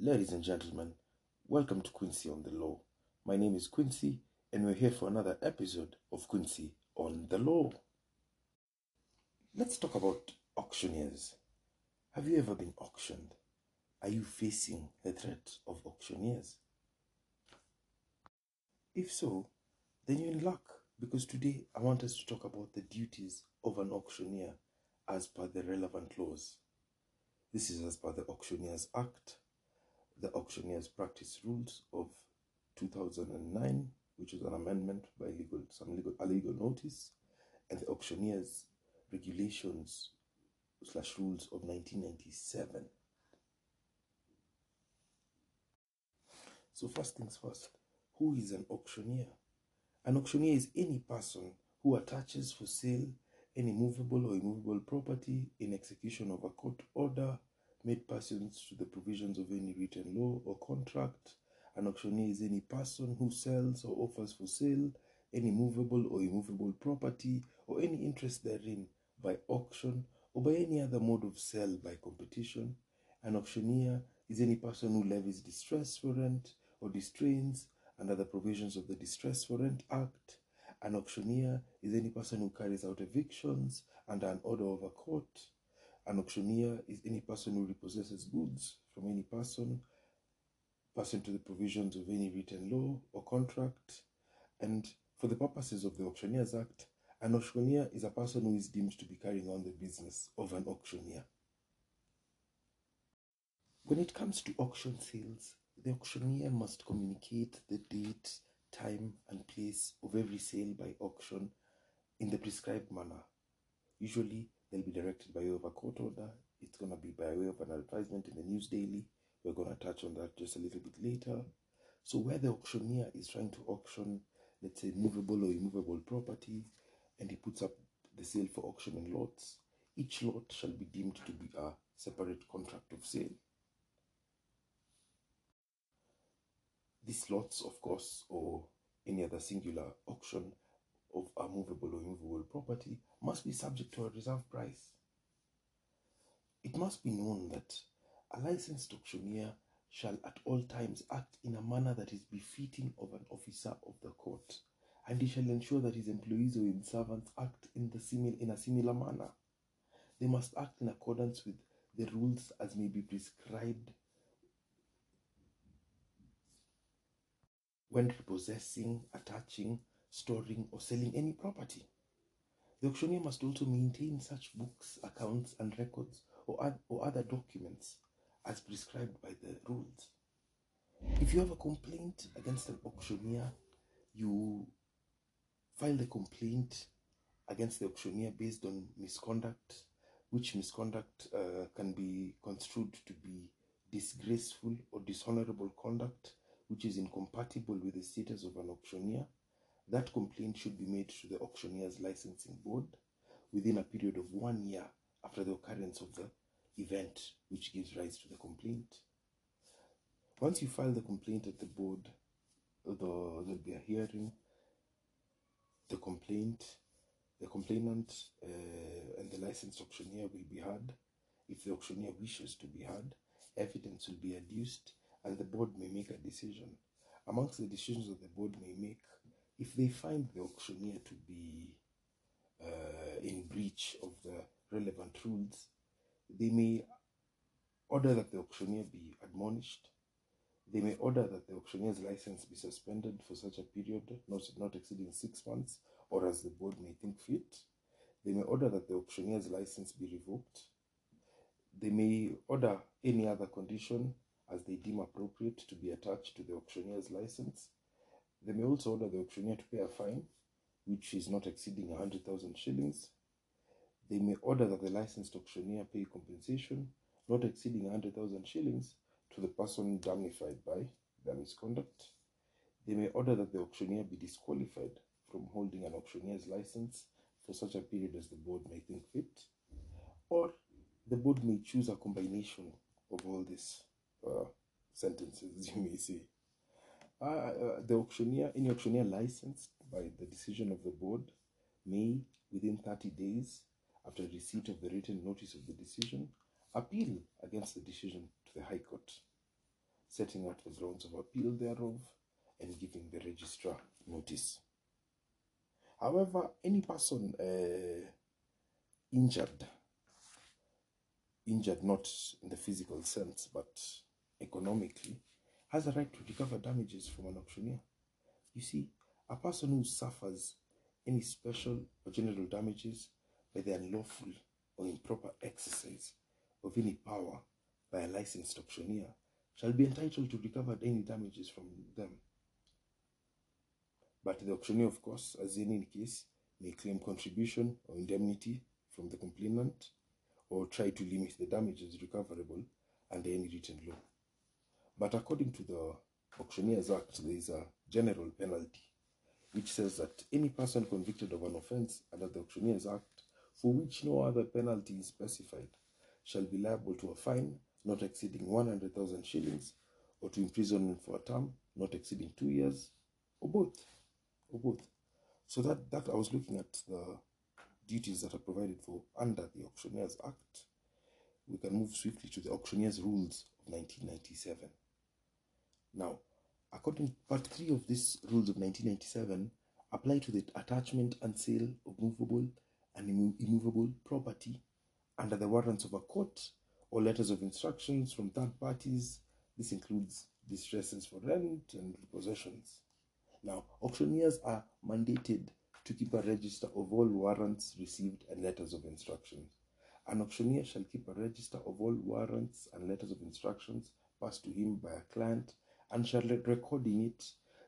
Ladies and gentlemen, welcome to Quincy on the Law. My name is Quincy, and we're here for another episode of Quincy on the Law. Let's talk about auctioneers. Have you ever been auctioned? Are you facing the threat of auctioneers? If so, then you're in luck because today I want us to talk about the duties of an auctioneer as per the relevant laws. This is as per the Auctioneers Act, the Auctioneers Practice Rules of 2009, which is an amendment by legal some legal a legal notice, and the Auctioneers Regulations slash Rules of 1997. So first things first, who is an auctioneer? An auctioneer is any person who attaches for sale any movable or immovable property in execution of a court order made pursuant to the provisions of any written law or contract. An auctioneer is any person who sells or offers for sale any movable or immovable property or any interest therein by auction or by any other mode of sale by competition. An auctioneer is any person who levies distress for rent or distrains under the provisions of the Distress for Rent Act. An auctioneer is any person who carries out evictions under an order of a court. An auctioneer is any person who repossesses goods from any person, pursuant to the provisions of any written law or contract. And for the purposes of the Auctioneers Act, an auctioneer is a person who is deemed to be carrying on the business of an auctioneer. When it comes to auction sales, the auctioneer must communicate the date, time, and place of every sale by auction in the prescribed manner. Usually, they'll be directed by way of a court order. It's going to be by way of an advertisement in the News Daily. We're going to touch on that just a little bit later. So, where the auctioneer is trying to auction, let's say, movable or immovable property, and he puts up the sale for auction in lots, each lot shall be deemed to be a separate contract of sale. These lots, of course, or any other singular auction of a movable or immovable property must be subject to a reserve price. It must be known that a licensed auctioneer shall at all times act in a manner that is befitting of an officer of the court, and he shall ensure that his employees or his servants act in the simil- in a similar manner. They must act in accordance with the rules as may be prescribed when repossessing, attaching, storing, or selling any property. The auctioneer must also maintain such books, accounts, and records or, or other documents as prescribed by the rules. If you have a complaint against an auctioneer, you file the complaint against the auctioneer based on misconduct, which misconduct uh, can be construed to be disgraceful or dishonorable conduct which is incompatible with the status of an auctioneer, that complaint should be made to the auctioneer's licensing board within a period of one year after the occurrence of the event which gives rise to the complaint. Once you file the complaint at the board, the, there'll be a hearing. The complaint, the complainant, uh, and the licensed auctioneer will be heard. If the auctioneer wishes to be heard, evidence will be adduced and the board may make a decision. Amongst the decisions that the board may make, if they find the auctioneer to be uh, in breach of the relevant rules, they may order that the auctioneer be admonished. They may order that the auctioneer's license be suspended for such a period, not, not exceeding six months, or as the board may think fit. They may order that the auctioneer's license be revoked. They may order any other condition as they deem appropriate to be attached to the auctioneer's license. They may also order the auctioneer to pay a fine, which is not exceeding 100,000 shillings. They may order that the licensed auctioneer pay compensation not exceeding 100,000 shillings to the person damnified by their misconduct. They may order that the auctioneer be disqualified from holding an auctioneer's license for such a period as the board may think fit. Or the board may choose a combination of all these uh, sentences, you may say. Uh, uh, the auctioneer, any auctioneer licensed by the decision of the board may, within 30 days after receipt of the written notice of the decision, appeal against the decision to the High Court. setting out the grounds of appeal thereof, and giving the registrar notice. However, any person uh, injured, injured not in the physical sense but economically, has a right to recover damages from an auctioneer. You see, a person who suffers any special or general damages by the unlawful or improper exercise of any power by a licensed auctioneer shall be entitled to recover any damages from them. But the auctioneer, of course, as in any case, may claim contribution or indemnity from the complainant or try to limit the damages recoverable under any written law. But according to the Auctioneers Act, there is a general penalty which says that any person convicted of an offense under the Auctioneers Act for which no other penalty is specified shall be liable to a fine not exceeding 100,000 shillings or to imprisonment for a term not exceeding two years or both or both. So that that i was looking at the duties that are provided for under the auctioneers act. We can move swiftly to the auctioneers rules of 1997 now according to part 3 of these rules of 1997 apply to the attachment and sale of movable and immovable property under the warrants of a court or letters of instructions from third parties. This includes distresses for rent and repossessions. Now, auctioneers are mandated to keep a register of all warrants received and letters of instructions. An auctioneer shall keep a register of all warrants and letters of instructions passed to him by a client and shall record in it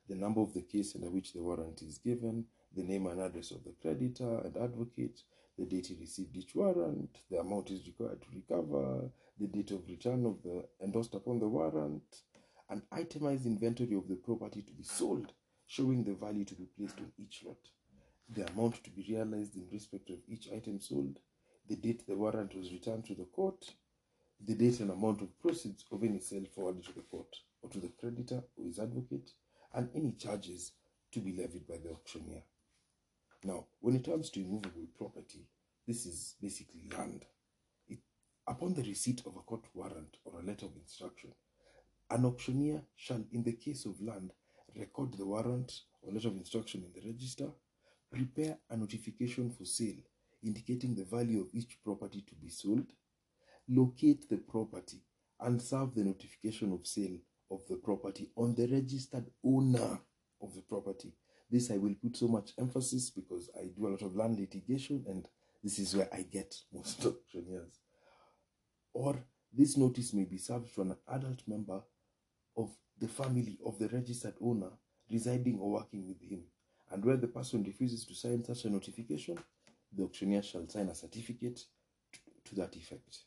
the number of the case under which the warrant is given, the name and address of the creditor and advocate, the date he received each warrant, the amount is required to recover, the date of return of the endorsed upon the warrant, an itemized inventory of the property to be sold, showing the value to be placed on each lot, the amount to be realized in respect of each item sold, the date the warrant was returned to the court, the date and amount of proceeds of any sale forwarded to the court or to the creditor or his advocate, and any charges to be levied by the auctioneer. Now, when it comes to immovable property, this is basically land. It, upon the receipt of a court warrant or a letter of instruction, an auctioneer shall, in the case of land, record the warrant or letter of instruction in the register, prepare a notification for sale indicating the value of each property to be sold, locate the property, and serve the notification of sale of the property on the registered owner of the property. This I will put so much emphasis because I do a lot of land litigation and this is where I get most auctioneers. Or this notice may be served to an adult member of the family of the registered owner residing or working with him. And where the person refuses to sign such a notification, the auctioneer shall sign a certificate to, to that effect.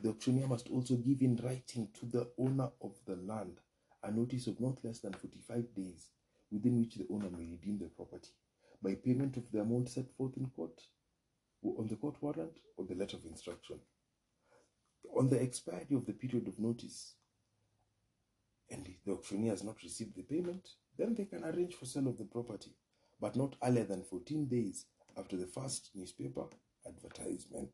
The auctioneer must also give in writing to the owner of the land a notice of not less than 45 days within which the owner may redeem the property by payment of the amount set forth in court on the court warrant or the letter of instruction. On the expiry of the period of notice and the auctioneer has not received the payment, then they can arrange for sale of the property, but not earlier than 14 days after the first newspaper advertisement.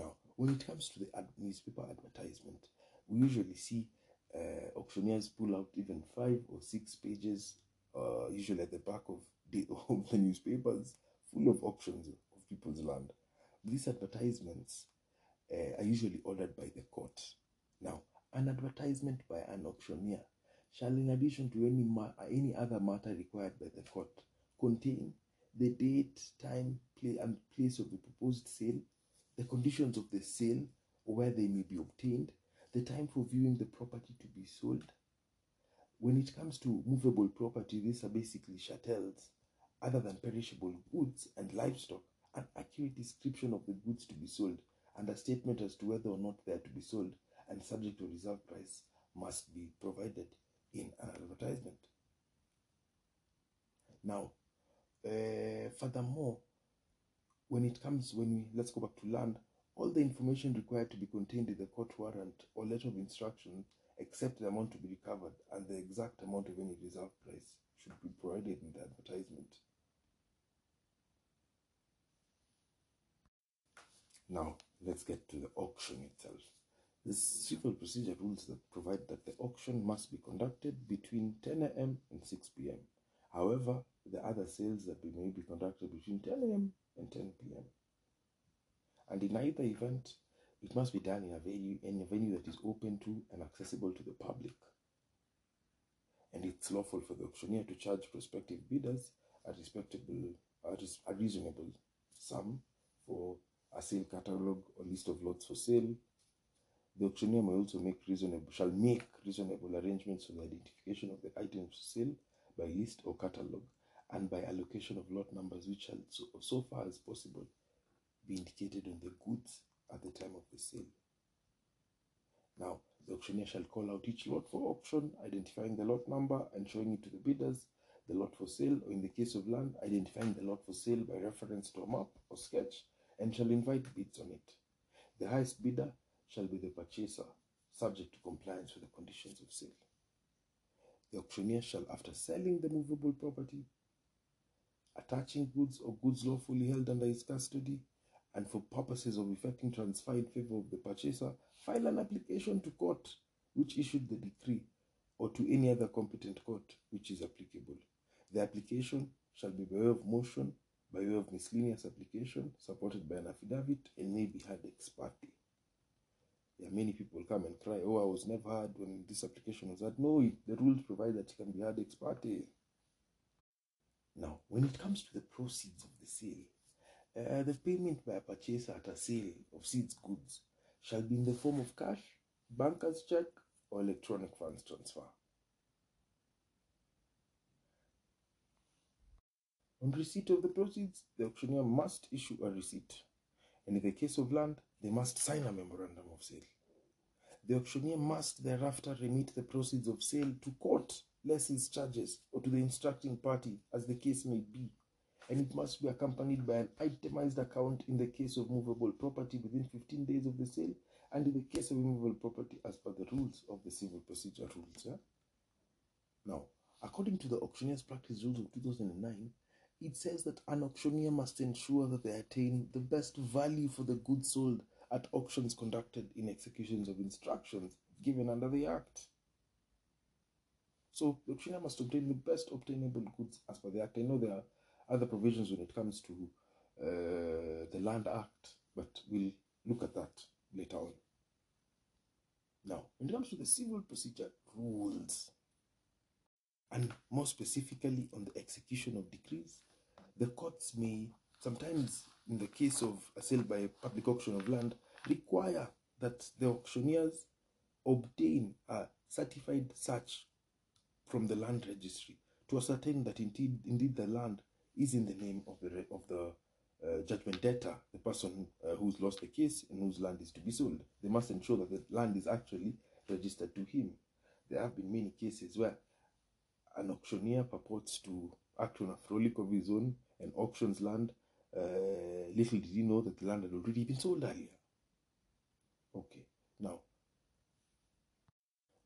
Now, when it comes to the ad- newspaper advertisement, we usually see uh, auctioneers pull out even five or six pages, uh, usually at the back of the, of the newspapers, full of auctions of people's land. These advertisements uh, are usually ordered by the court. Now, an advertisement by an auctioneer shall, in addition to any ma- any other matter required by the court, contain the date, time, and place of the proposed sale, the conditions of the sale, or where they may be obtained, the time for viewing the property to be sold. When it comes to movable property, these are basically chattels, other than perishable goods and livestock, an accurate description of the goods to be sold, and a statement as to whether or not they are to be sold and subject to reserve price must be provided in an advertisement. Now, uh, furthermore, when it comes, when we let's go back to land, all the information required to be contained in the court warrant or letter of instruction, except the amount to be recovered and the exact amount of any reserve price, should be provided in the advertisement. Now, let's get to the auction itself. The civil procedure rules that provide that the auction must be conducted between 10 a.m. and 6 p.m. However, the other sales that may be conducted between 10 a.m. and 10 p.m. And in either event, it must be done in a venue, in a venue that is open to and accessible to the public. And it's lawful for the auctioneer to charge prospective bidders a respectable, a, reasonable sum for a sale catalogue or list of lots for sale. The auctioneer may also make reasonable shall make reasonable arrangements for the identification of the items for sale by list or catalogue and by allocation of lot numbers which shall so, so far as possible be indicated on the goods at the time of the sale. Now, the auctioneer shall call out each lot for auction, identifying the lot number and showing it to the bidders, the lot for sale, or in the case of land, identifying the lot for sale by reference to a map or sketch, and shall invite bids on it. The highest bidder shall be the purchaser, subject to compliance with the conditions of sale. The auctioneer shall, after selling the movable property, attaching goods or goods lawfully held under his custody, and for purposes of effecting transfer in favor of the purchaser, file an application to court which issued the decree or to any other competent court which is applicable. The application shall be by way of motion, by way of miscellaneous application, supported by an affidavit, and may be heard ex parte. There are many people come and cry, Oh, I was never heard when this application was heard. No, the rules provide that it can be heard ex parte. Now, when it comes to the proceeds of the sale, uh, the payment by a purchaser at a sale of seeds goods shall be in the form of cash, banker's check, or electronic funds transfer. On receipt of the proceeds, the auctioneer must issue a receipt, and in the case of land, they must sign a memorandum of sale. The auctioneer must thereafter remit the proceeds of sale to court, less his charges, or to the instructing party, as the case may be, and it must be accompanied by an itemized account in the case of movable property within 15 days of the sale, and in the case of immovable property as per the rules of the civil procedure rules. Yeah? Now, according to the auctioneer's practice rules of 2009, it says that an auctioneer must ensure that they attain the best value for the goods sold at auctions conducted in executions of instructions given under the Act. So the auctioneer must obtain the best obtainable goods as per the Act. I know there are other provisions when it comes to uh, the Land Act, but we'll look at that later on. Now, when it comes to the civil procedure rules, and more specifically on the execution of decrees, the courts may sometimes, in the case of a sale by public auction of land, require that the auctioneers obtain a certified search from the land registry to ascertain that indeed, indeed the land is in the name of the of the uh, judgment debtor, the person uh, who's lost the case and whose land is to be sold. They must ensure that the land is actually registered to him. There have been many cases where an auctioneer purports to act on a frolic of his own and auctions land. Uh, little did he know that the land had already been sold earlier. Okay, now,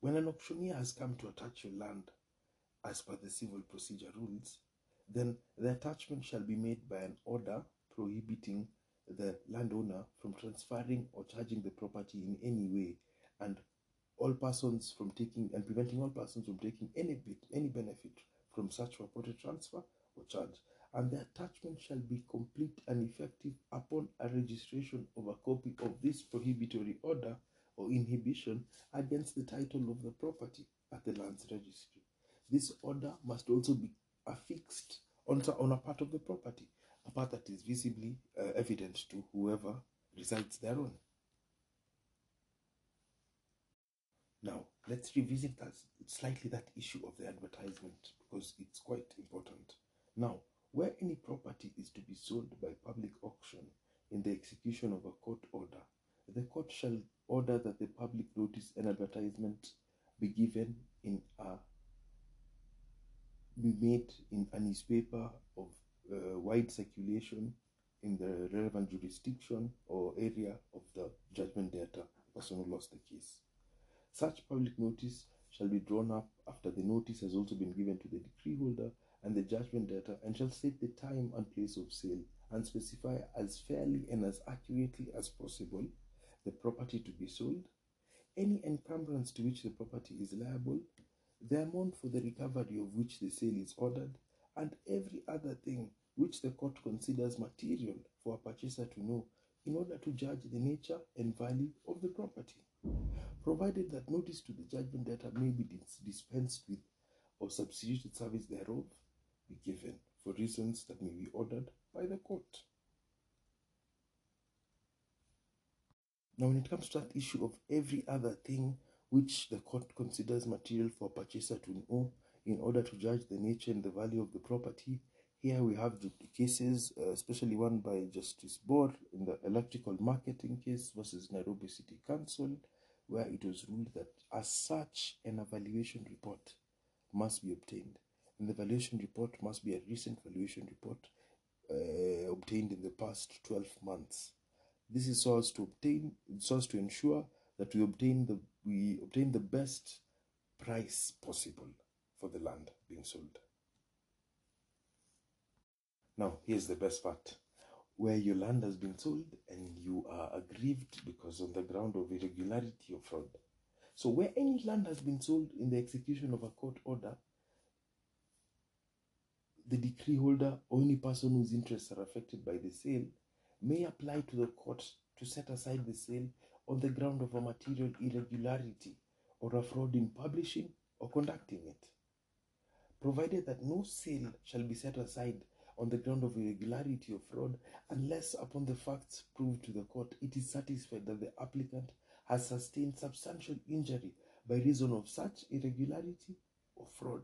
when an auctioneer has come to attach your land as per the civil procedure rules, then the attachment shall be made by an order prohibiting the landowner from transferring or charging the property in any way and all persons from taking and preventing all persons from taking any bit any benefit from such purported transfer or charge. And the attachment shall be complete and effective upon a registration of a copy of this prohibitory order or inhibition against the title of the property at the lands registry this order must also be affixed on, on a part of the property a part that is visibly uh, evident to whoever resides thereon Now, let's revisit that slightly that issue of the advertisement because it's quite important. Now, where any property is to be sold by public auction in the execution of a court order, the court shall order that the public notice and advertisement be given in be made in a newspaper of uh, wide circulation in the relevant jurisdiction or area of the judgment debtor, person who lost the case. Such public notice shall be drawn up after the notice has also been given to the decree holder and the judgment debtor and shall state the time and place of sale and specify as fairly and as accurately as possible the property to be sold, any encumbrance to which the property is liable, the amount for the recovery of which the sale is ordered, and every other thing which the court considers material for a purchaser to know in order to judge the nature and value of the property, provided that notice to the judgment debtor may be dispensed with or substituted service thereof be given for reasons that may be ordered by the court. Now, when it comes to that issue of every other thing which the court considers material for a purchaser to know in order to judge the nature and the value of the property, here we have the cases, uh, especially one by Justice Bor in the electrical marketing case versus Nairobi City Council, where it was ruled that as such an evaluation report must be obtained. And the valuation report must be a recent valuation report uh, obtained in the past 12 months. This is so as to obtain, so as to ensure that we obtain the we obtain the best price possible for the land being sold. Now, here's the best part. Where your land has been sold and you are aggrieved because on the ground of irregularity or fraud. So, where any land has been sold in the execution of a court order, the decree holder or any person whose interests are affected by the sale may apply to the court to set aside the sale on the ground of a material irregularity or a fraud in publishing or conducting it, provided that no sale shall be set aside on the ground of irregularity or fraud unless upon the facts proved to the court it is satisfied that the applicant has sustained substantial injury by reason of such irregularity or fraud.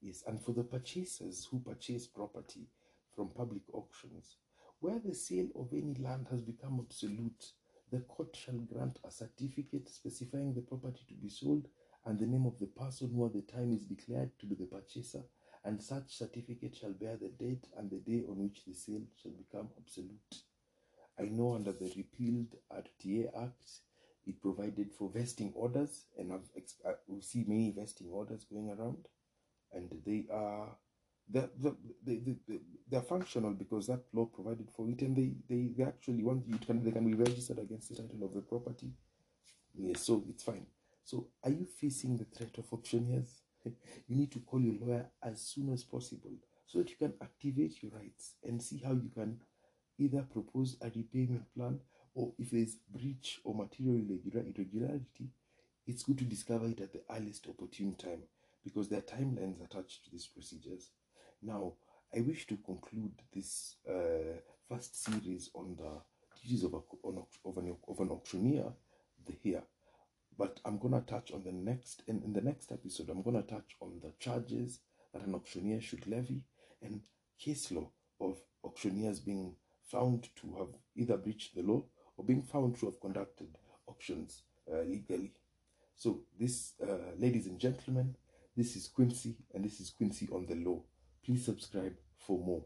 Yes, and for the purchasers who purchase property from public auctions, where the sale of any land has become absolute, the court shall grant a certificate specifying the property to be sold and the name of the person who at the time is declared to be the purchaser and such certificate shall bear the date and the day on which the sale shall become absolute. I know under the repealed RTA Act, it provided for vesting orders, and I've we see many vesting orders going around, and they are the, the, they, they, they're functional because that law provided for it, and they, they, they actually want you can they can be registered against the title of the property. Yes, so it's fine. So, are you facing the threat of auctioneers? you need to call your lawyer as soon as possible so that you can activate your rights and see how you can either propose a repayment plan or if there's breach or material irregularity, it's good to discover it at the earliest opportune time because there are timelines attached to these procedures. Now, I wish to conclude this uh, first series on the duties of, a, on, of, an, of an auctioneer the, here but I'm gonna touch on the next in, in the next episode. I'm gonna touch on the charges that an auctioneer should levy and case law of auctioneers being found to have either breached the law or being found to have conducted auctions uh, legally. So, this, uh, ladies and gentlemen, this is Quincy, and this is Quincy on the Law. Please subscribe for more.